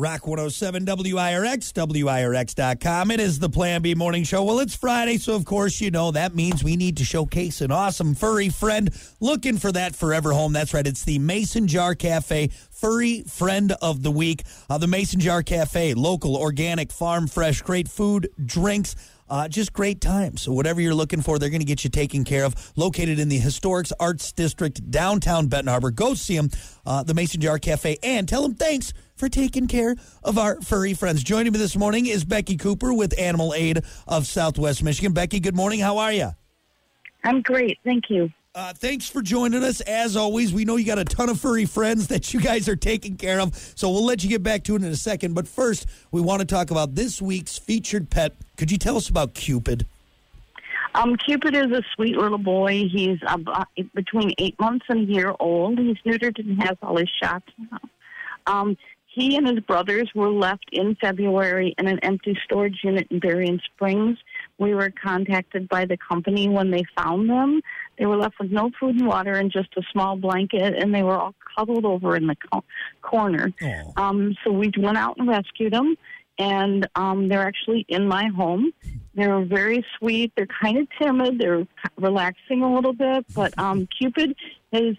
Rock 107 WIRX, WIRX.com. It is the Plan B morning show. Well, it's Friday, so of course, you know, that means we need to showcase an awesome furry friend looking for that forever home. That's right. It's the Mason Jar Cafe Furry Friend of the Week. Uh, the Mason Jar Cafe, local, organic, farm fresh, great food, drinks. Uh, just great time. So whatever you're looking for, they're going to get you taken care of. Located in the Historic Arts District, downtown Benton Harbor. Go see them, uh, the Mason Jar Cafe, and tell them thanks for taking care of our furry friends. Joining me this morning is Becky Cooper with Animal Aid of Southwest Michigan. Becky, good morning. How are you? I'm great. Thank you. Uh, thanks for joining us. As always, we know you got a ton of furry friends that you guys are taking care of, so we'll let you get back to it in a second. But first, we want to talk about this week's featured pet. Could you tell us about Cupid? Um, Cupid is a sweet little boy. He's between eight months and a year old. He's neutered and has all his shots now. Um, he and his brothers were left in February in an empty storage unit in Berrien Springs. We were contacted by the company when they found them. They were left with no food and water and just a small blanket, and they were all cuddled over in the co- corner. Aw. Um, so we went out and rescued them, and um, they're actually in my home. They're very sweet. They're kind of timid. They're relaxing a little bit, but um, Cupid is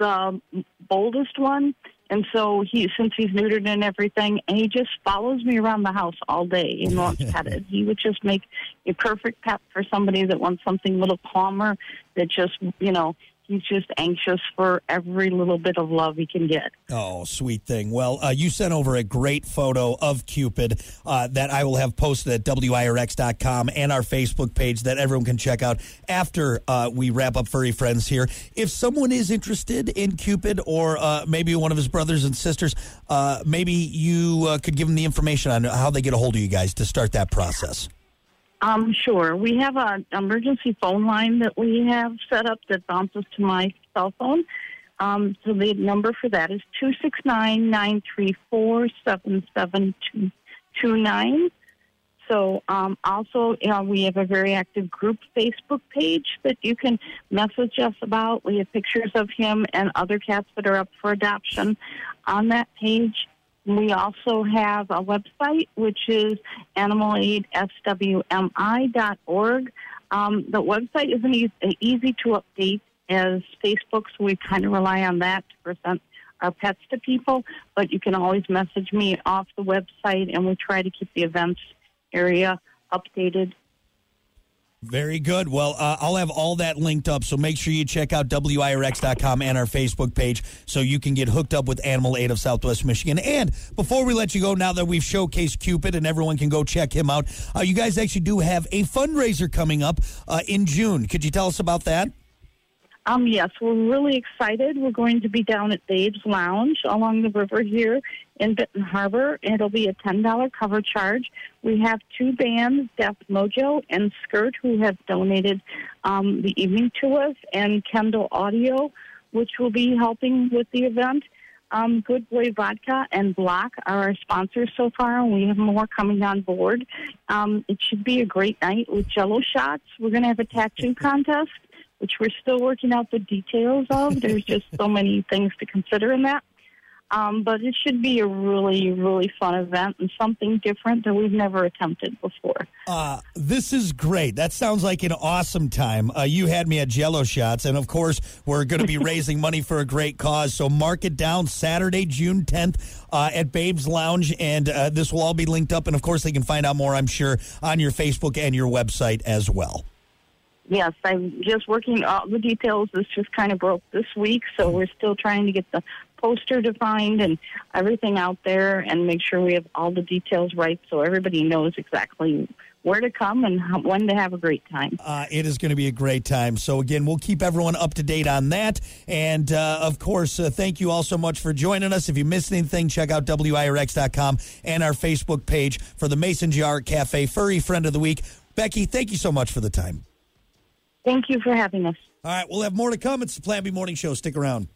the boldest one. And so he, since he's neutered and everything, and he just follows me around the house all day and wants petted. He would just make a perfect pet for somebody that wants something a little calmer. That just, you know, he's just anxious for every little bit of love he can get. Oh, sweet thing. Well, uh, you sent over a great photo of Cupid uh, that I will have posted at WIRX.com and our Facebook page that everyone can check out after uh, we wrap up Furry Friends here. If someone is interested in Cupid or uh, maybe one of his brothers and sisters, uh, maybe you uh, could give them the information on how they get a hold of you guys to start that process. Um, sure. We have an emergency phone line that we have set up that bounces to my cell phone. Um, so the number for that is two six nine nine three four seven seven two two nine. So um, also uh, we have a very active group Facebook page that you can message us about. We have pictures of him and other cats that are up for adoption on that page. We also have a website, which is animalaid.swmi.org. Um, the website isn't e- easy to update as Facebook, so we kind of rely on that to present our pets to people. But you can always message me off the website, and we try to keep the events area updated. Very good. Well, uh, I'll have all that linked up, so make sure you check out WIRX.com and our Facebook page so you can get hooked up with Animal Aid of Southwest Michigan. And before we let you go, now that we've showcased Cupid and everyone can go check him out, uh, you guys actually do have a fundraiser coming up uh, in June. Could you tell us about that? Um, yes, we're really excited. We're going to be down at Dave's Lounge along the river here in Benton Harbor. It'll be a $10 cover charge. We have two bands, Death Mojo and Skirt, who have donated um, the evening to us, and Kendall Audio, which will be helping with the event. Um, Good Boy Vodka and Block are our sponsors so far, and we have more coming on board. Um, it should be a great night with jello shots. We're going to have a tattoo contest which we're still working out the details of. There's just so many things to consider in that. Um, but it should be a really, really fun event and something different that we've never attempted before. Uh, this is great. That sounds like an awesome time. Uh, you had me at Jello Shots, and of course, we're going to be raising money for a great cause. So mark it down Saturday, June 10th uh, at Babes Lounge, and uh, this will all be linked up. And of course, they can find out more, I'm sure, on your Facebook and your website as well. Yes, I'm just working all the details. This just kind of broke this week, so we're still trying to get the poster defined and everything out there and make sure we have all the details right so everybody knows exactly where to come and when to have a great time. Uh, it is going to be a great time. So, again, we'll keep everyone up to date on that. And, uh, of course, uh, thank you all so much for joining us. If you missed anything, check out WIRX.com and our Facebook page for the Mason Jar Cafe Furry Friend of the Week. Becky, thank you so much for the time. Thank you for having us. All right, we'll have more to come. It's the Plan B Morning Show. Stick around.